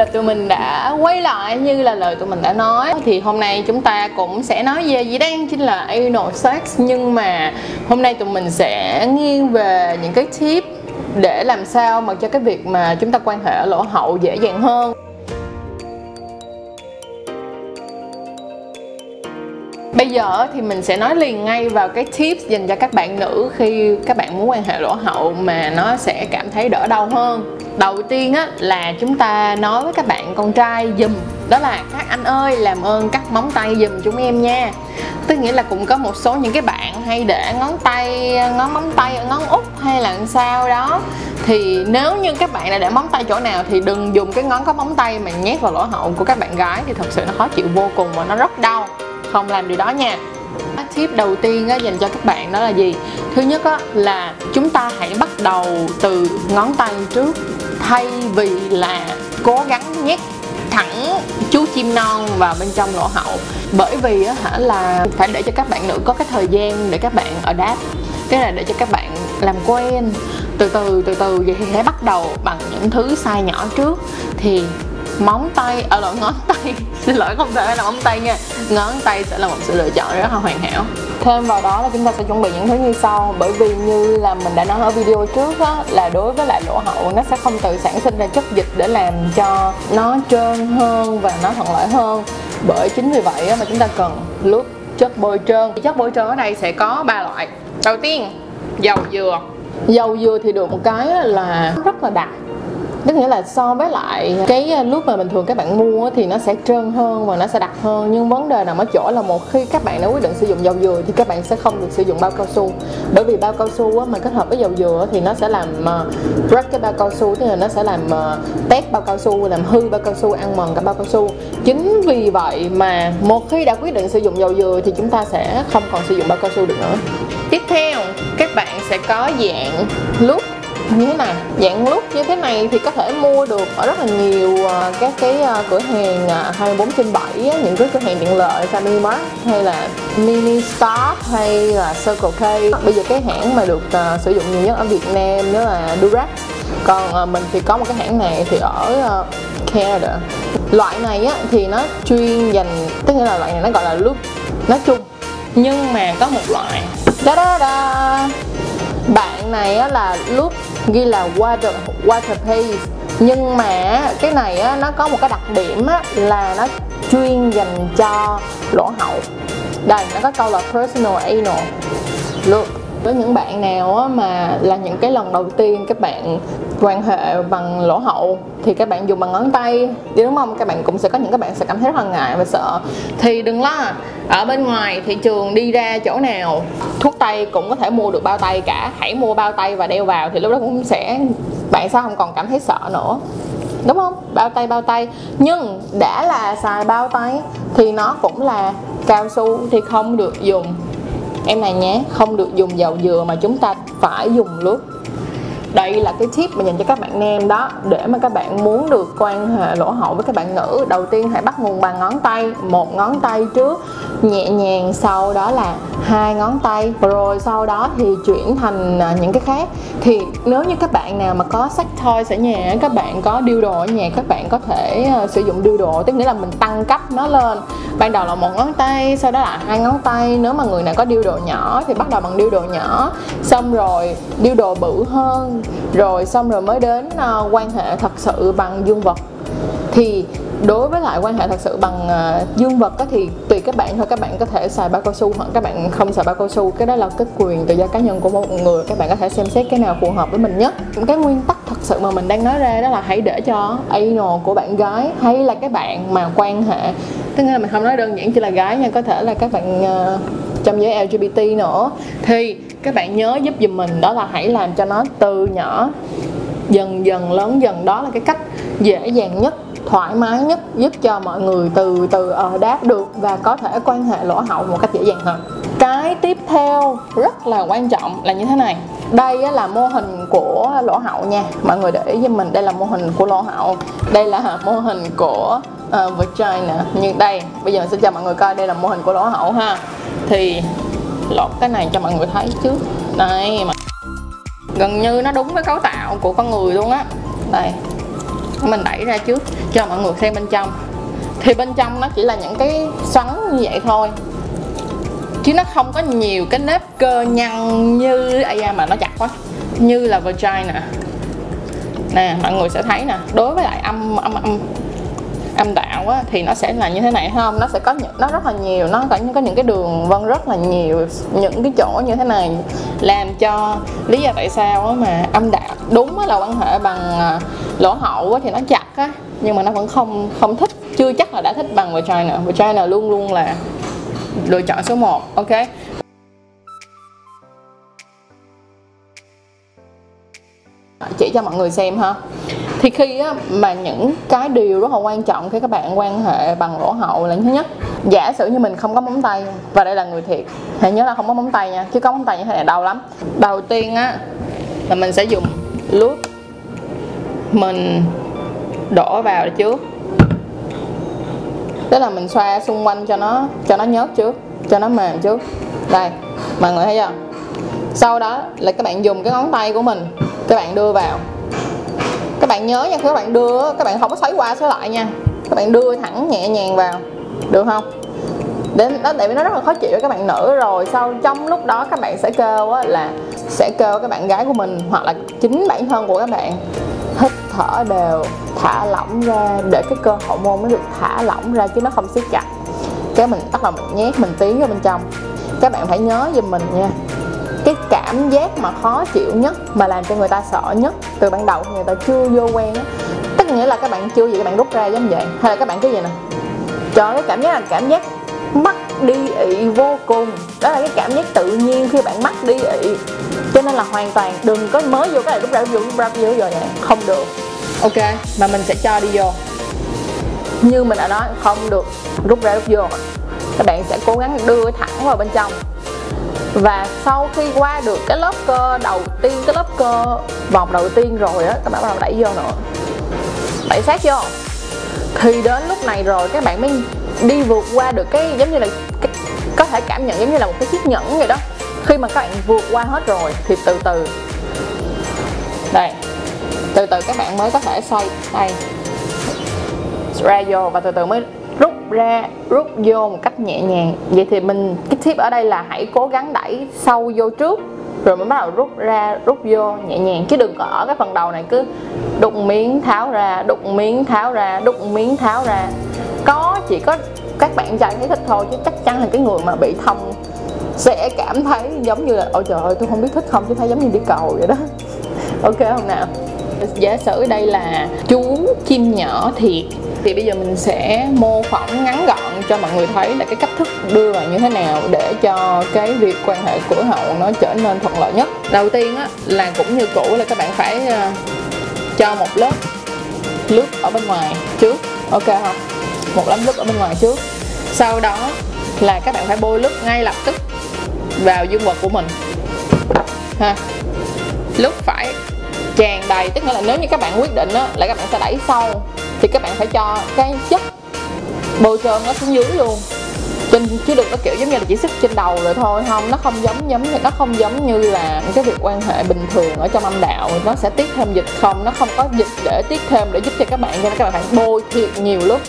là tụi mình đã quay lại như là lời tụi mình đã nói. Thì hôm nay chúng ta cũng sẽ nói về gì đang chính là anal sex. Nhưng mà hôm nay tụi mình sẽ nghiêng về những cái tip để làm sao mà cho cái việc mà chúng ta quan hệ ở lỗ hậu dễ dàng hơn. Bây giờ thì mình sẽ nói liền ngay vào cái tips dành cho các bạn nữ khi các bạn muốn quan hệ lỗ hậu mà nó sẽ cảm thấy đỡ đau hơn. Đầu tiên á là chúng ta nói với các bạn con trai dùm đó là các anh ơi, làm ơn cắt móng tay dùm chúng em nha. Tức nghĩa là cũng có một số những cái bạn hay để ngón tay, ngón móng tay ở ngón út hay là sao đó. Thì nếu như các bạn đã để móng tay chỗ nào thì đừng dùng cái ngón có móng tay mà nhét vào lỗ hậu của các bạn gái thì thật sự nó khó chịu vô cùng và nó rất đau không làm điều đó nha. Tip đầu tiên á, dành cho các bạn đó là gì? Thứ nhất á, là chúng ta hãy bắt đầu từ ngón tay trước thay vì là cố gắng nhét thẳng chú chim non vào bên trong lỗ hậu. Bởi vì á, hả là phải để cho các bạn nữ có cái thời gian để các bạn ở đáp. Cái là để cho các bạn làm quen. Từ từ từ từ vậy thì hãy bắt đầu bằng những thứ sai nhỏ trước. Thì móng tay ở à, lộn ngón tay. Xin lỗi không thể là móng tay nha. Ngón tay sẽ là một sự lựa chọn rất là hoàn hảo. Thêm vào đó là chúng ta sẽ chuẩn bị những thứ như sau. Bởi vì như là mình đã nói ở video trước á, là đối với lại lỗ hậu nó sẽ không tự sản sinh ra chất dịch để làm cho nó trơn hơn và nó thuận lợi hơn. Bởi chính vì vậy á, mà chúng ta cần lúc chất bôi trơn. Chất bôi trơn ở đây sẽ có ba loại. Đầu tiên dầu dừa. Dầu dừa thì được một cái là rất là đặc tức nghĩa là so với lại cái ờ, lúc mà bình thường các bạn mua thì nó sẽ trơn hơn và nó sẽ đặc hơn. Nhưng vấn đề nằm ở chỗ là một khi các bạn đã quyết định sử dụng dầu dừa thì các bạn sẽ không được sử dụng bao cao su. Bởi vì bao cao su mà kết hợp với dầu dừa thì nó sẽ làm ờ, rách break cái bao cao su, tức là nó sẽ làm ờ, tét bao cao su, làm hư bao cao su, ăn mòn cả bao cao su. Chính vì vậy mà một khi đã quyết định sử dụng dầu dừa thì chúng ta sẽ không còn sử dụng bao cao su được nữa. Tiếp theo, các bạn sẽ có dạng lúc như thế này dạng lúc như thế này thì có thể mua được ở rất là nhiều ờ, các cái ờ, cửa hàng 24 ờ, trên 7 những cái cửa hàng tiện lợi Family Mart hay là Mini Stop hay là Circle K. Bây giờ cái hãng mà được sử dụng nhiều nhất ở Việt Nam đó là Durac. Còn mình thì có một cái hãng này thì ở Canada. Loại này á, thì nó chuyên dành tức nghĩa là loại này nó gọi là look nói chung. Nhưng mà có một loại. Đó đó đó bạn này á, là lúc ghi là water water nhưng mà cái này á, nó có một cái đặc điểm á, là nó chuyên dành cho lỗ hậu đây nó có câu là personal anal. Look với những bạn nào mà là những cái lần đầu tiên các bạn quan hệ bằng lỗ hậu thì các bạn dùng bằng ngón tay. Đi đúng không các bạn cũng sẽ có những các bạn sẽ cảm thấy rất là ngại và sợ. Thì đừng lo, ở bên ngoài thị trường đi ra chỗ nào, thuốc tây cũng có thể mua được bao tay cả. Hãy mua bao tay và đeo vào thì lúc đó cũng sẽ, bạn sao không còn cảm thấy sợ nữa. Đúng không? Bao tay bao tay. Nhưng đã là xài bao tay thì nó cũng là cao su thì không được dùng em này nhé không được dùng dầu dừa mà chúng ta phải dùng nước đây là cái tip mà dành cho các bạn nam đó, để mà các bạn muốn được quan hệ, lỗ hậu với các bạn nữ, đầu tiên hãy bắt nguồn bằng ngón tay, một ngón tay trước, nhẹ nhàng sau đó là hai ngón tay, rồi sau đó thì chuyển thành à, những cái khác. Thì nếu như các bạn nào mà có sách thôi ở nhà, các bạn có điêu đồ ở nhà, các bạn có thể à, sử dụng điêu đồ tức nghĩa là mình tăng cấp nó lên. Ban đầu là một ngón tay, sau đó là hai ngón tay. Nếu mà người nào có điêu đồ nhỏ thì bắt đầu bằng điêu đồ nhỏ. Xong rồi điêu đồ bự hơn rồi xong rồi mới đến uh, quan hệ thật sự bằng dương vật. Thì đối với lại quan hệ thật sự bằng uh, dương vật đó thì tùy các bạn thôi. Các bạn có thể xài bao cao su hoặc các bạn không xài bao cao su. Cái đó là cái quyền tự do cá nhân của một người. Các bạn có thể xem xét cái nào phù hợp với mình nhất. Cái nguyên tắc thật sự mà mình đang nói ra đó là hãy để cho anal của bạn gái hay là các bạn mà quan hệ tức là mình không nói đơn giản chỉ là gái nha có thể là các bạn uh, trong giới LGBT nữa. Thì các bạn nhớ giúp giùm mình đó là hãy làm cho nó từ nhỏ dần dần lớn dần. Đó là cái cách dễ dàng nhất thoải mái nhất giúp cho mọi người từ từ ở đáp được và có thể quan hệ lỗ hậu một cách dễ dàng hơn. Cái tiếp theo rất là quan trọng là như thế này. Đây là mô hình của lỗ hậu nha. Mọi người để ý giùm mình đây là mô hình của lỗ hậu đây là mô hình của uh, vagina. Như đây bây giờ mình sẽ cho mọi người coi đây là mô hình của lỗ hậu ha thì lột cái này cho mọi người thấy trước. Đây, mà gần như nó đúng với cấu tạo của con người luôn á. Đây, mình đẩy ra trước cho mọi người xem bên trong. Thì bên trong nó chỉ là những cái xoắn như vậy thôi, chứ nó không có nhiều cái nếp cơ nhăn như ai da mà nó chặt quá, như là vagina. Nè, mọi người sẽ thấy nè, đối với lại âm âm âm âm đạo á, thì nó sẽ là như thế này không? Nó sẽ có những nó rất là nhiều nó có những có những cái đường vân rất là nhiều những cái chỗ như thế này làm cho lý do tại sao á, mà âm đạo đúng là quan hệ bằng à, lỗ hậu á, thì nó chặt á nhưng mà nó vẫn không không thích chưa chắc là đã thích bằng vagina. Vagina luôn luôn là lựa chọn số 1 ok? Chỉ cho mọi người xem ha thì khi á, mà những cái điều rất là quan trọng khi các bạn quan hệ bằng lỗ hậu là thứ nhất giả sử như mình không có móng tay và đây là người thiệt hãy nhớ là không có móng tay nha chứ có móng tay như thế này đau lắm. Đầu tiên á là mình sẽ dùng lướt mình đổ vào trước. Tức là mình xoa xung quanh cho nó cho nó nhớt trước cho nó mềm trước. Đây mọi người thấy chưa? Sau đó là các bạn dùng cái ngón tay của mình các bạn đưa vào bạn nhớ nha khi các bạn đưa các bạn không có xoáy qua xoáy lại nha. Các bạn đưa thẳng nhẹ nhàng vào được không? Đến đó tại vì nó rất là khó chịu với các bạn nữ rồi. Sau trong lúc đó các bạn sẽ kêu á, là sẽ kêu các bạn gái của mình hoặc là chính bản thân của các bạn hít thở đều thả lỏng ra để cái cơ hậu môn nó được thả lỏng ra chứ nó không siết chặt. Cái mình bắt đầu mình nhét mình tiến vào bên trong. Các bạn phải nhớ giùm mình nha. Cái cảm giác mà khó chịu nhất mà làm cho người ta sợ nhất từ ban đầu người ta chưa vô quen á. Tức nghĩa là các bạn chưa gì các bạn rút ra giống vậy. Hay là các bạn cái gì nè. Cho cái cảm giác là cảm giác mắc đi ị vô cùng. Đó là cái cảm giác tự nhiên khi bạn mắc đi ị cho nên là hoàn toàn đừng có mới vô cái này rút ra ra rút ra vô rồi vậy không được. Ok mà mình sẽ cho đi vô. Như mình đã nói không được. Rút ra rút vô. Các bạn sẽ cố gắng đưa thẳng vào bên trong và sau khi qua được cái lớp cơ đầu tiên cái lớp cơ vòng đầu tiên rồi á các bạn bắt đầu đẩy vô nữa. Đẩy sát vô. Thì đến lúc này rồi các bạn mới đi vượt qua được cái giống như là cái, có thể cảm nhận giống như là một cái chiếc nhẫn vậy đó. Khi mà các bạn vượt qua hết rồi thì từ từ. Đây. Từ từ các bạn mới có thể xoay đây ra vô và từ từ mới rút ra, rút vô một cách nhẹ nhàng. Vậy thì mình, cái tip ở đây là hãy cố gắng đẩy sâu vô trước, rồi mới bắt đầu rút ra, rút vô nhẹ nhàng. Chứ đừng có ở cái phần đầu này, cứ đục miếng tháo ra đục miếng tháo ra đục miếng tháo ra. Có, chỉ có các bạn trai thấy thích thôi, chứ chắc chắn là cái người mà bị thông sẽ cảm thấy giống như là, ôi trời ơi, tôi không biết thích không chứ thấy giống như đi cầu vậy đó. Ok không nào? Giả sử đây là chú chim nhỏ thiệt thì bây giờ mình sẽ mô phỏng ngắn gọn cho mọi người thấy là cái cách thức đưa vào như thế nào để cho cái việc quan hệ cửa hậu nó trở nên thuận lợi nhất. Đầu tiên á, là cũng như cũ là các bạn phải ờ, cho một lớp lướt ở bên ngoài trước. Ok không? Một lớp lướt ở bên ngoài trước. Sau đó là các bạn phải bôi lướt ngay lập tức vào dương vật của mình. Ha? Lúc phải tràn đầy, tức nghĩa là nếu như các bạn quyết định á, là các bạn sẽ đẩy sâu thì các bạn phải cho cái chất bôi trơn nó xuống dưới luôn. Trên, chứ đừng có kiểu giống như là chỉ sức trên đầu rồi thôi, không, nó không giống giống nó không giống như là cái việc quan hệ bình thường ở trong âm đạo. Nó sẽ tiết thêm dịch không, nó không có dịch để tiết thêm để giúp cho các bạn cho nên các bạn phải bôi thiệt nhiều lúc.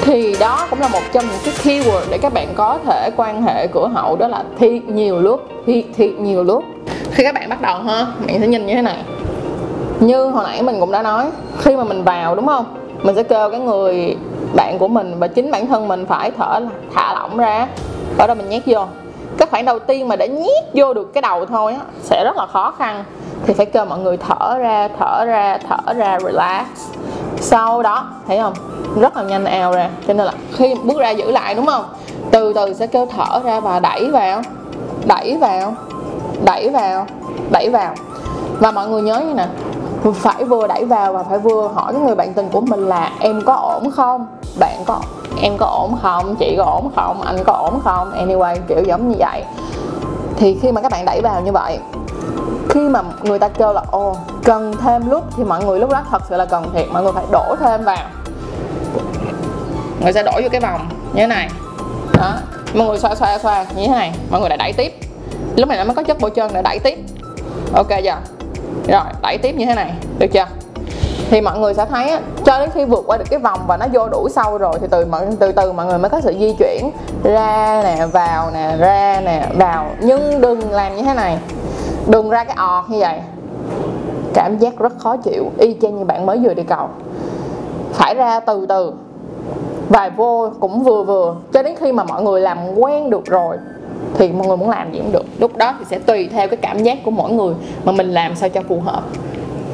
Thì đó cũng là một trong những cái keyword để các bạn có thể quan hệ cửa hậu, đó là thiệt nhiều lúc, thiệt thiệt nhiều lúc. Khi các bạn bắt đầu ha, bạn sẽ nhìn như thế này như hồi nãy mình cũng đã nói, khi mà mình vào đúng không? Mình sẽ kêu cái người bạn của mình và chính bản thân mình phải thở, thả lỏng ra. Ở đó mình nhét vô. Cái khoảng đầu tiên mà để nhét vô được cái đầu thôi á, sẽ rất là khó khăn. Thì phải kêu mọi người thở ra thở ra thở ra, relax. Sau đó, thấy không? Rất là nhanh eo ra. Cho nên là khi bước ra giữ lại đúng không? Từ từ sẽ kêu thở ra và đẩy vào đẩy vào đẩy vào đẩy vào. Và mọi người nhớ như nè phải vừa đẩy vào và phải vừa hỏi cái người bạn tình của mình là em có ổn không? Bạn có, em có ổn không? Chị có ổn không? Anh có ổn không? Anyway, kiểu giống như vậy. Thì khi mà các bạn đẩy vào như vậy, khi mà người ta kêu là ô cần thêm lúc, thì mọi người lúc đó thật sự là cần thiệt. Mọi người phải đổ thêm vào. Người sẽ đổ vô cái vòng, như thế này. Đó. Mọi người xoa xoa xoa, như thế này. Mọi người lại đẩy tiếp. Lúc này nó mới có chất bôi trơn để đẩy tiếp. Ok chưa? Rồi đẩy tiếp như thế này. Được chưa? Thì mọi người sẽ thấy á, cho đến khi vượt qua được cái vòng và nó vô đủ sâu rồi thì từ từ từ mọi người mới có sự di chuyển ra nè vào nè ra nè vào. Nhưng đừng làm như thế này. Đừng ra cái ọt như vậy. Cảm giác rất khó chịu y chang như bạn mới vừa đi cầu. Phải ra từ từ. Vài vô cũng vừa vừa. Cho đến khi mà mọi người làm quen được rồi thì mọi người muốn làm gì cũng được. Lúc đó thì sẽ tùy theo cái cảm giác của mỗi người mà mình làm sao cho phù hợp.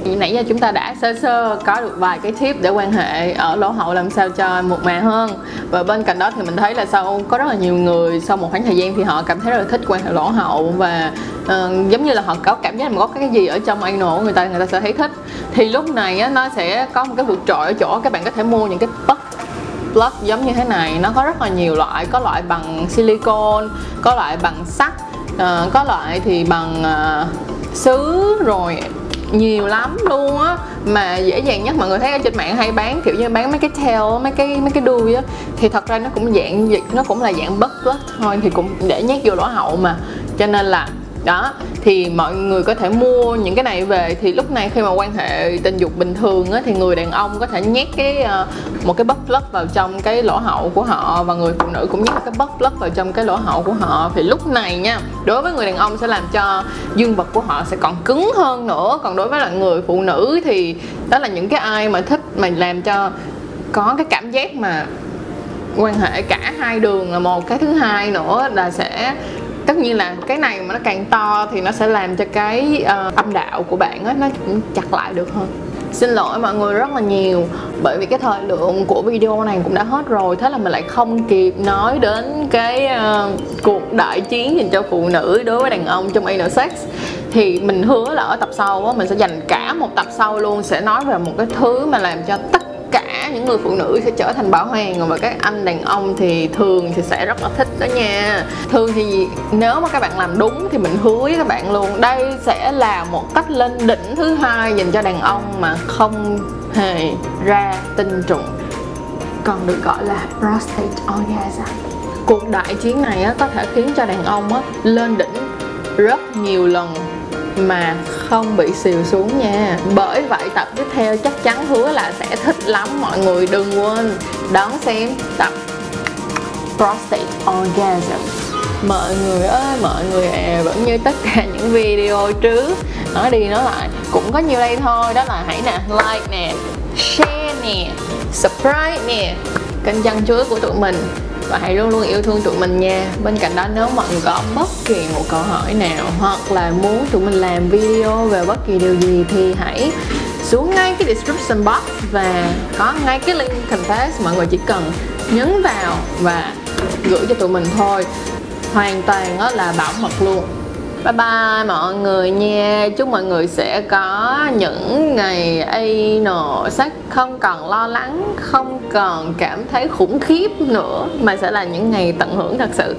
Nãy giờ chúng ta đã sơ sơ có được vài cái tip để quan hệ ở lỗ hậu làm sao cho mượt mà hơn. Và bên cạnh đó thì mình thấy là sau có rất là nhiều người sau một khoảng thời gian thì họ cảm thấy rất là thích quan hệ lỗ hậu và uh, giống như là họ có cảm giác là có cái gì ở trong anal của người ta người ta sẽ thấy thích. Thì lúc này á, nó sẽ có một cái vượt trội ở chỗ các bạn có thể mua những cái bất plug giống như thế này. Nó có rất là nhiều loại có loại bằng silicon có loại bằng sắt uh, có loại thì bằng uh, sứ rồi nhiều lắm luôn á. Mà dễ dàng nhất mọi người thấy ở trên mạng hay bán kiểu như bán mấy cái tail mấy cái mấy cái đuôi á thì thật ra nó cũng dạng nó cũng là dạng bất plug thôi thì cũng để nhét vô lỗ hậu mà. Cho nên là đó thì mọi người có thể mua những cái này về. Thì lúc này khi mà quan hệ tình dục bình thường á, thì người đàn ông có thể nhét cái uh, một cái bất plug vào trong cái lỗ hậu của họ và người phụ nữ cũng nhét một cái bất plug vào trong cái lỗ hậu của họ. Thì lúc này nha đối với người đàn ông sẽ làm cho dương vật của họ sẽ còn cứng hơn nữa. Còn đối với là người phụ nữ thì đó là những cái ai mà thích mà làm cho có cái cảm giác mà quan hệ cả hai đường là một cái thứ hai nữa là sẽ tất nhiên là cái này mà nó càng to thì nó sẽ làm cho cái uh, âm đạo của bạn ấy, nó cũng chặt lại được hơn. Xin lỗi mọi người rất là nhiều bởi vì cái thời lượng của video này cũng đã hết rồi thế là mình lại không kịp nói đến cái uh, cuộc đại chiến dành cho phụ nữ đối với đàn ông trong anal sex thì mình hứa là ở tập sau á mình sẽ dành cả một tập sau luôn sẽ nói về một cái thứ mà làm cho tất cả những người phụ nữ sẽ trở thành bảo hoàng. Và các anh đàn ông thì thường thì sẽ rất là thích đó nha. Thường thì nếu mà các bạn làm đúng thì mình hứa với các bạn luôn đây sẽ là một cách lên đỉnh thứ hai dành cho đàn ông mà không hề ra tinh trùng. Còn được gọi là prostate orgasm. Cuộc đại chiến này á, có thể khiến cho đàn ông á, lên đỉnh rất nhiều lần mà không bị xìu xuống nha. Bởi vậy tập tiếp theo chắc chắn hứa là sẽ thích lắm, mọi người đừng quên đón xem tập prostate orgasm. Mọi người ơi, mọi người à vẫn như tất cả những video trước. Nói đi nói lại, cũng có nhiều đây thôi. Đó là hãy nè, like nè, share nè, subscribe nè, kênh chân chuối của tụi mình và hãy luôn luôn yêu thương tụi mình nha. Bên cạnh đó, nếu mọi người có bất kỳ một câu hỏi nào hoặc là muốn tụi mình làm video về bất kỳ điều gì thì hãy xuống ngay cái description box và có ngay cái link confess mọi người chỉ cần nhấn vào và gửi cho tụi mình thôi. Hoàn toàn là bảo mật luôn. Bye bye mọi người nha. Chúc mọi người sẽ có những ngày anal sex không còn lo lắng, Không còn cảm thấy khủng khiếp nữa, Mà sẽ là những ngày tận hưởng thật sự.